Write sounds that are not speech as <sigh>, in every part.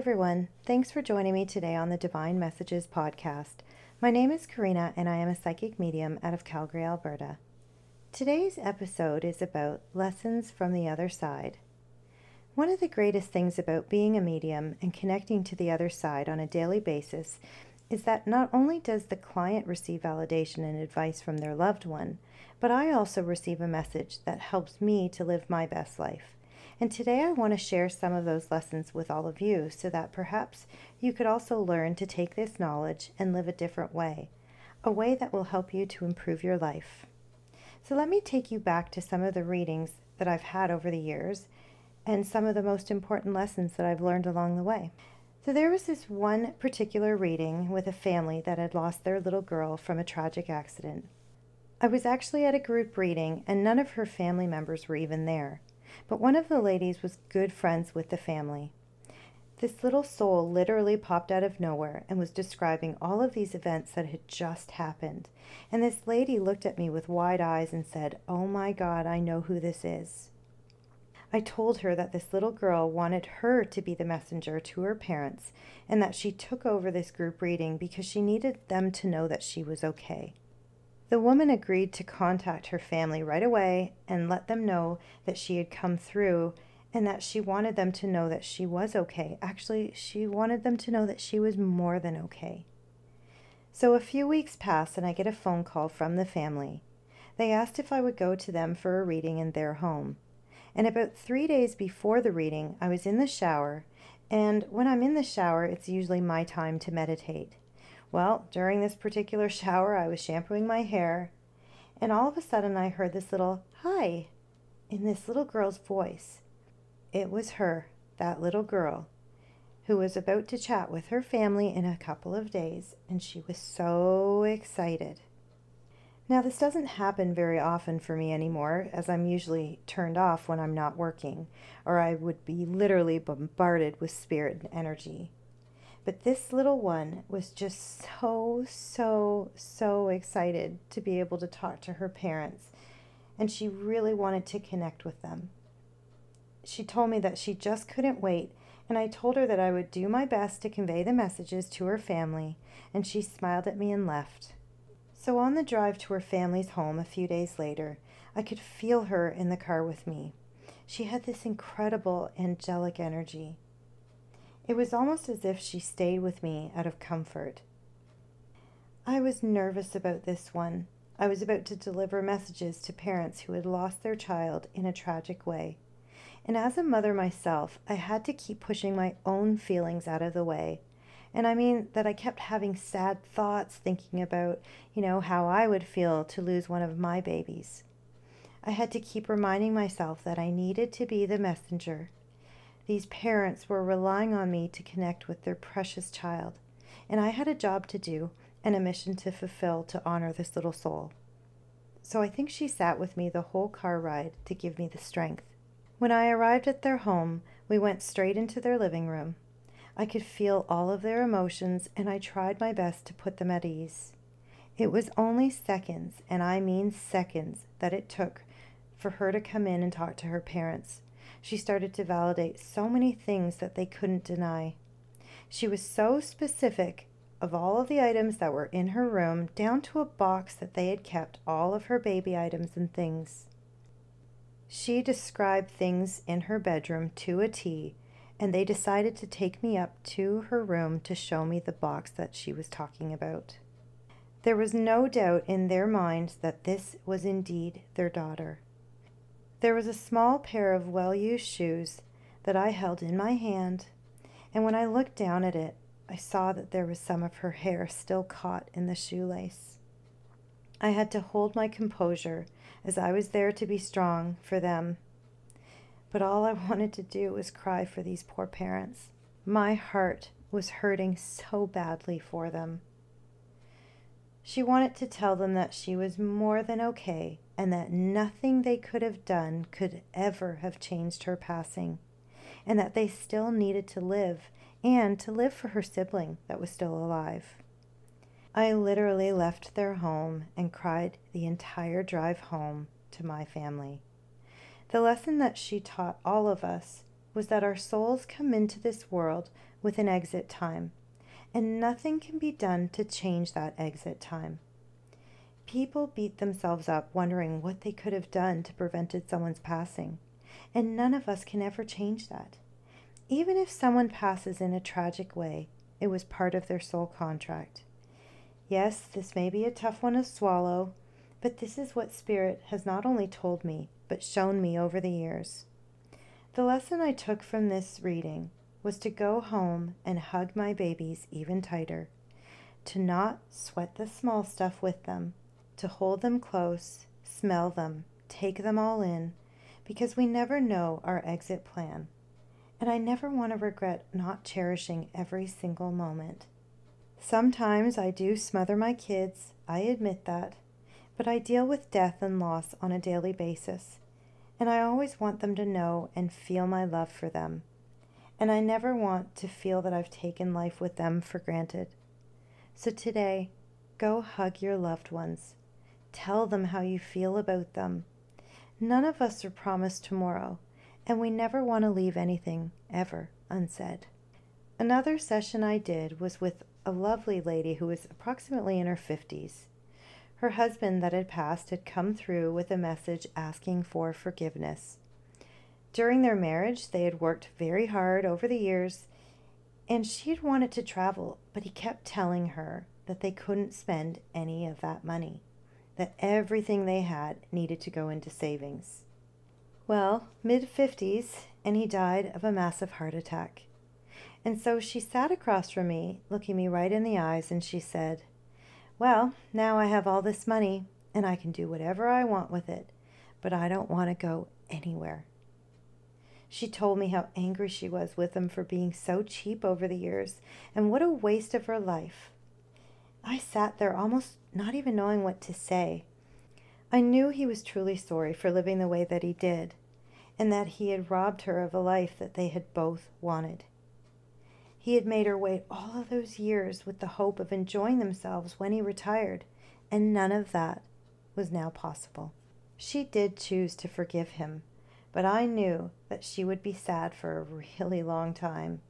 everyone. Thanks for joining me today on the Divine Messages podcast. My name is Karina and I am a psychic medium out of Calgary, Alberta. Today's episode is about lessons from the other side. One of the greatest things about being a medium and connecting to the other side on a daily basis is that not only does the client receive validation and advice from their loved one, but I also receive a message that helps me to live my best life. And today I want to share some of those lessons with all of you so that perhaps you could also learn to take this knowledge and live a different way, a way that will help you to improve your life. So let me take you back to some of the readings that I've had over the years and some of the most important lessons that I've learned along the way. So there was this one particular reading with a family that had lost their little girl from a tragic accident. I was actually at a group reading and none of her family members were even there but one of the ladies was good friends with the family. This little soul literally popped out of nowhere and was describing all of these events that had just happened. And this lady looked at me with wide eyes and said, Oh my God, I know who this is. I told her that this little girl wanted her to be the messenger to her parents and that she took over this group reading because she needed them to know that she was okay. The woman agreed to contact her family right away and let them know that she had come through and that she wanted them to know that she was okay. Actually, she wanted them to know that she was more than okay. So a few weeks pass and I get a phone call from the family. They asked if I would go to them for a reading in their home. And about three days before the reading, I was in the shower, and when I'm in the shower, it's usually my time to meditate. Well, during this particular shower, I was shampooing my hair, and all of a sudden I heard this little hi in this little girl's voice. It was her, that little girl, who was about to chat with her family in a couple of days, and she was so excited. Now, this doesn't happen very often for me anymore, as I'm usually turned off when I'm not working, or I would be literally bombarded with spirit and energy. But this little one was just so, so, so excited to be able to talk to her parents, and she really wanted to connect with them. She told me that she just couldn't wait, and I told her that I would do my best to convey the messages to her family, and she smiled at me and left. So, on the drive to her family's home a few days later, I could feel her in the car with me. She had this incredible angelic energy. It was almost as if she stayed with me out of comfort. I was nervous about this one. I was about to deliver messages to parents who had lost their child in a tragic way. And as a mother myself, I had to keep pushing my own feelings out of the way. And I mean that I kept having sad thoughts thinking about, you know, how I would feel to lose one of my babies. I had to keep reminding myself that I needed to be the messenger these parents were relying on me to connect with their precious child, and I had a job to do and a mission to fulfill to honor this little soul. So I think she sat with me the whole car ride to give me the strength. When I arrived at their home, we went straight into their living room. I could feel all of their emotions, and I tried my best to put them at ease. It was only seconds, and I mean seconds, that it took for her to come in and talk to her parents. She started to validate so many things that they couldn't deny. She was so specific of all of the items that were in her room, down to a box that they had kept all of her baby items and things. She described things in her bedroom to a T, and they decided to take me up to her room to show me the box that she was talking about. There was no doubt in their minds that this was indeed their daughter. There was a small pair of well used shoes that I held in my hand, and when I looked down at it, I saw that there was some of her hair still caught in the shoelace. I had to hold my composure as I was there to be strong for them. But all I <laughs> wanted to do was cry for these poor parents. My heart was hurting so badly for them. She wanted to tell them that she was more than okay and that nothing they could have done could ever have changed her passing, and that they still needed to live and to live for her sibling that was still alive. I literally left their home and cried the entire drive home to my family. The lesson that she taught all of us was that our souls come into this world with an exit time, and nothing can be done to change that exit time. People beat themselves up wondering what they could have done to prevented someone's passing, and none of us can ever change that. Even if someone passes in a tragic way, it was part of their soul contract. Yes, this may be a tough one to swallow, but this is what Spirit has not only told me, but shown me over the years. The lesson I took from this reading was to go home and hug my babies even tighter, to not sweat the small stuff with them, to hold them close, smell them, take them all in, because we never know our exit plan. And I never want to regret not cherishing every single moment. Sometimes I do smother my kids, I admit that, but I deal with death and loss on a daily basis, and I always want them to know and feel my love for them. And I never want to feel that I've taken life with them for granted. So today, go hug your loved ones. Tell them how you feel about them. None of us are promised tomorrow, and we never want to leave anything, ever, unsaid. Another session I did was with a lovely lady who was approximately in her 50s. Her husband that had passed had come through with a message asking for forgiveness. During their marriage, they had worked very hard over the years, and she had wanted to travel, but he kept telling her that they couldn't spend any of that money that everything they had needed to go into savings. Well, mid 50s, and he died of a massive heart attack. And so she sat across from me, looking me right in the eyes, and she said, Well, now I have all this money, and I can do whatever I want with it, but I don't want to go anywhere. She told me how angry she was with him for being so cheap over the years, and what a waste of her life. I sat there almost not even knowing what to say. I knew he was truly sorry for living the way that he did, and that he had robbed her of a life that they had both wanted. He had made her wait all of those years with the hope of enjoying themselves when he retired, and none of that was now possible. She did choose to forgive him, but I knew that she would be sad for a really long time.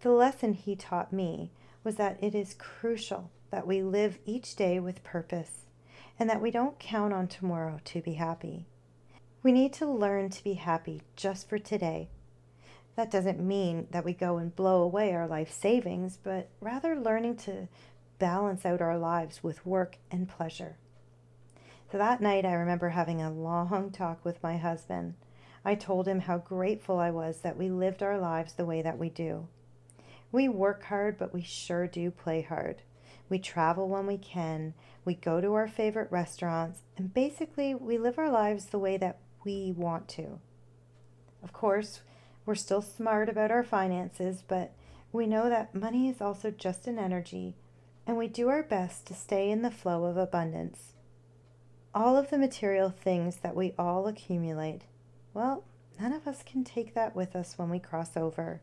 The lesson he taught me was that it is crucial that we live each day with purpose and that we don't count on tomorrow to be happy. We need to learn to be happy just for today. That doesn't mean that we go and blow away our life savings, but rather learning to balance out our lives with work and pleasure. So that night, I remember having a long talk with my husband. I told him how grateful I was that we lived our lives the way that we do. We work hard, but we sure do play hard. We travel when we can. We go to our favorite restaurants. And basically, we live our lives the way that we want to. Of course, we're still smart about our finances, but we know that money is also just an energy, and we do our best to stay in the flow of abundance. All of the material things that we all accumulate, well, none of us can take that with us when we cross over.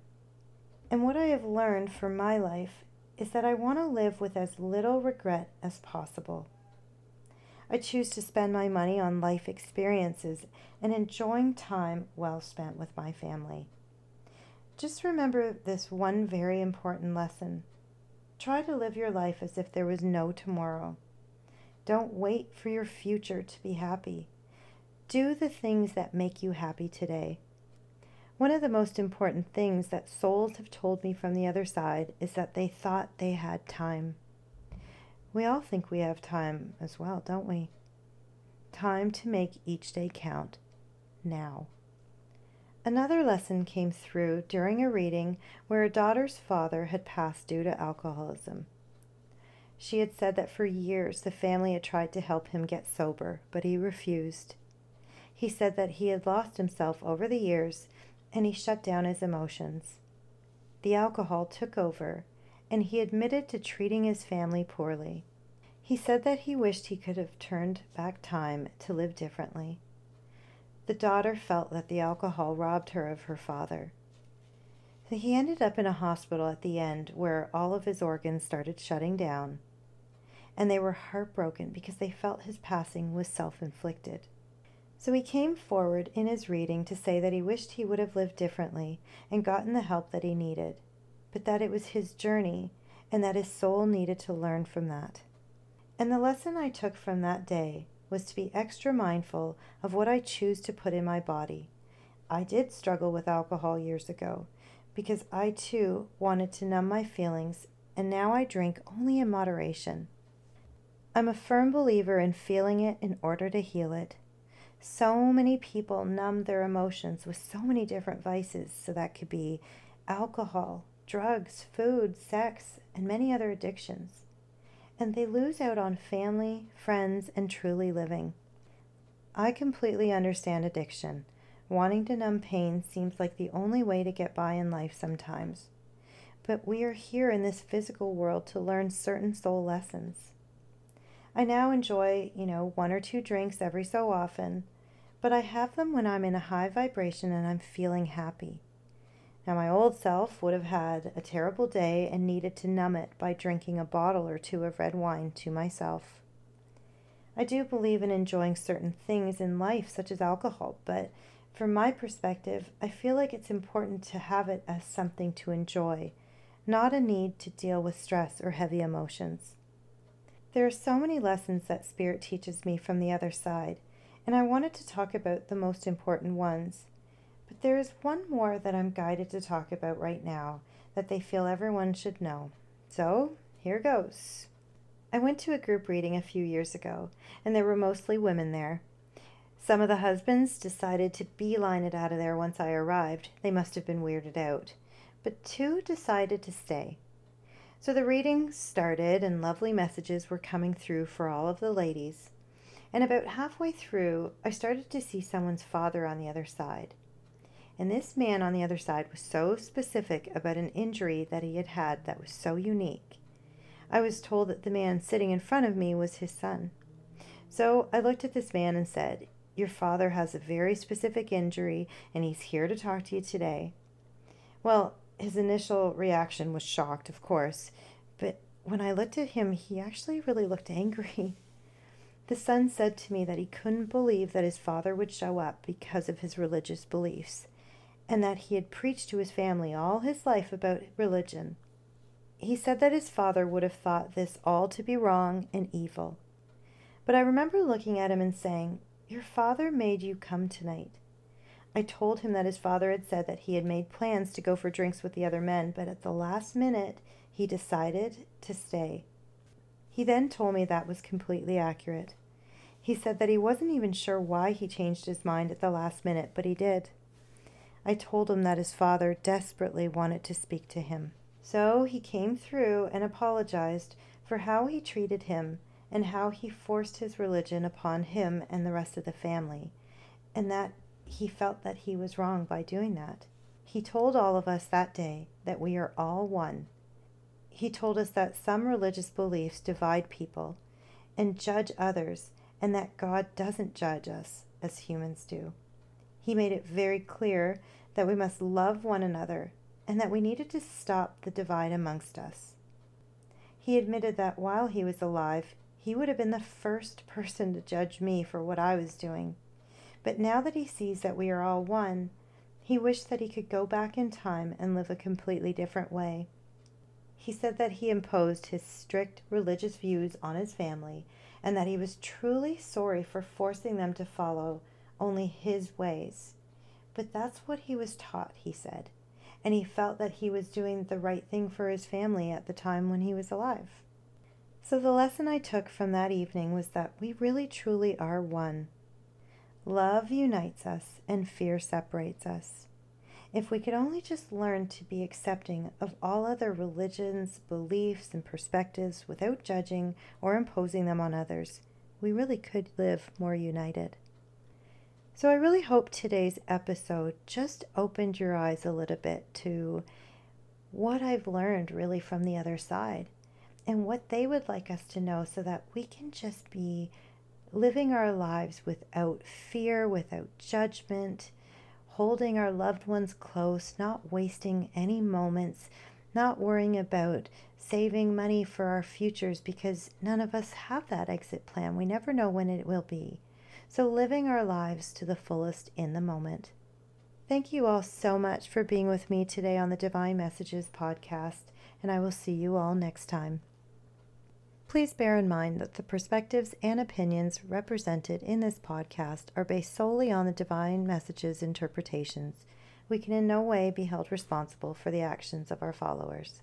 And what I have learned from my life is that I want to live with as little regret as possible. I choose to spend my money on life experiences and enjoying time well spent with my family. Just remember this one very important lesson. Try to live your life as if there was no tomorrow. Don't wait for your future to be happy. Do the things that make you happy today. One of the most important things that souls have told me from the other side is that they thought they had time. We all think we have time as well, don't we? Time to make each day count now. Another lesson came through during a reading where a daughter's father had passed due to alcoholism. She had said that for years the family had tried to help him get sober, but he refused. He said that he had lost himself over the years and he shut down his emotions. The alcohol took over, and he admitted to treating his family poorly. He said that he wished he could have turned back time to live differently. The daughter felt that the alcohol robbed her of her father. He ended up in a hospital at the end where all of his organs started shutting down, and they were heartbroken because they felt his passing was self inflicted. So he came forward in his reading to say that he wished he would have lived differently and gotten the help that he needed, but that it was his journey and that his soul needed to learn from that. And the lesson I took from that day was to be extra mindful of what I choose to put in my body. I did struggle with alcohol years ago because I too wanted to numb my feelings, and now I drink only in moderation. I'm a firm believer in feeling it in order to heal it. So many people numb their emotions with so many different vices, so that could be alcohol, drugs, food, sex, and many other addictions. And they lose out on family, friends, and truly living. I completely understand addiction. Wanting to numb pain seems like the only way to get by in life sometimes. But we are here in this physical world to learn certain soul lessons. I now enjoy, you know, one or two drinks every so often, but I have them when I'm in a high vibration and I'm feeling happy. Now, my old self would have had a terrible day and needed to numb it by drinking a bottle or two of red wine to myself. I do believe in enjoying certain things in life, such as alcohol, but from my perspective, I feel like it's important to have it as something to enjoy, not a need to deal with stress or heavy emotions. There are so many lessons that Spirit teaches me from the other side, and I wanted to talk about the most important ones. But there is one more that I'm guided to talk about right now that they feel everyone should know. So, here goes. I went to a group reading a few years ago, and there were mostly women there. Some of the husbands decided to beeline it out of there once I arrived. They must have been weirded out. But two decided to stay. So the reading started, and lovely messages were coming through for all of the ladies. And about halfway through, I started to see someone's father on the other side. And this man on the other side was so specific about an injury that he had had that was so unique. I was told that the man sitting in front of me was his son. So I looked at this man and said, your father has a very specific injury and he's here to talk to you today. Well, his initial reaction was shocked, of course, but when I looked at him, he actually really looked angry. <laughs> The son said to me that he couldn't believe that his father would show up because of his religious beliefs, and that he had preached to his family all his life about religion. He said that his father would have thought this all to be wrong and evil. But I remember looking at him and saying, your father made you come tonight. I told him that his father had said that he had made plans to go for drinks with the other men, but at the last minute he decided to stay. He then told me that was completely accurate. He said that he wasn't even sure why he changed his mind at the last minute, but he did. I told him that his father desperately wanted to speak to him. So he came through and apologized for how he treated him and how he forced his religion upon him and the rest of the family, and that he felt that he was wrong by doing that. He told all of us that day that we are all one. He told us that some religious beliefs divide people and judge others, and that God doesn't judge us as humans do. He made it very clear that we must love one another and that we needed to stop the divide amongst us. He admitted that while he was alive, he would have been the first person to judge me for what I was doing. But now that he sees that we are all one, he wished that he could go back in time and live a completely different way. He said that he imposed his strict religious views on his family and that he was truly sorry for forcing them to follow only his ways. But that's what he was taught, he said, and he felt that he was doing the right thing for his family at the time when he was alive. So, the lesson I took from that evening was that we really truly are one. Love unites us, and fear separates us. If we could only just learn to be accepting of all other religions, beliefs, and perspectives without judging or imposing them on others, we really could live more united. So, I really hope today's episode just opened your eyes a little bit to what I've learned really from the other side and what they would like us to know so that we can just be living our lives without fear, without judgment, holding our loved ones close, not wasting any moments, not worrying about saving money for our futures because none of us have that exit plan. We never know when it will be. so living our lives to the fullest in the moment. Thank you all so much for being with me today on the Divine Messages podcast, and I will see you all next time. Please bear in mind that the perspectives and opinions represented in this podcast are based solely on the Divine Messages interpretations. We can in no way be held responsible for the actions of our followers.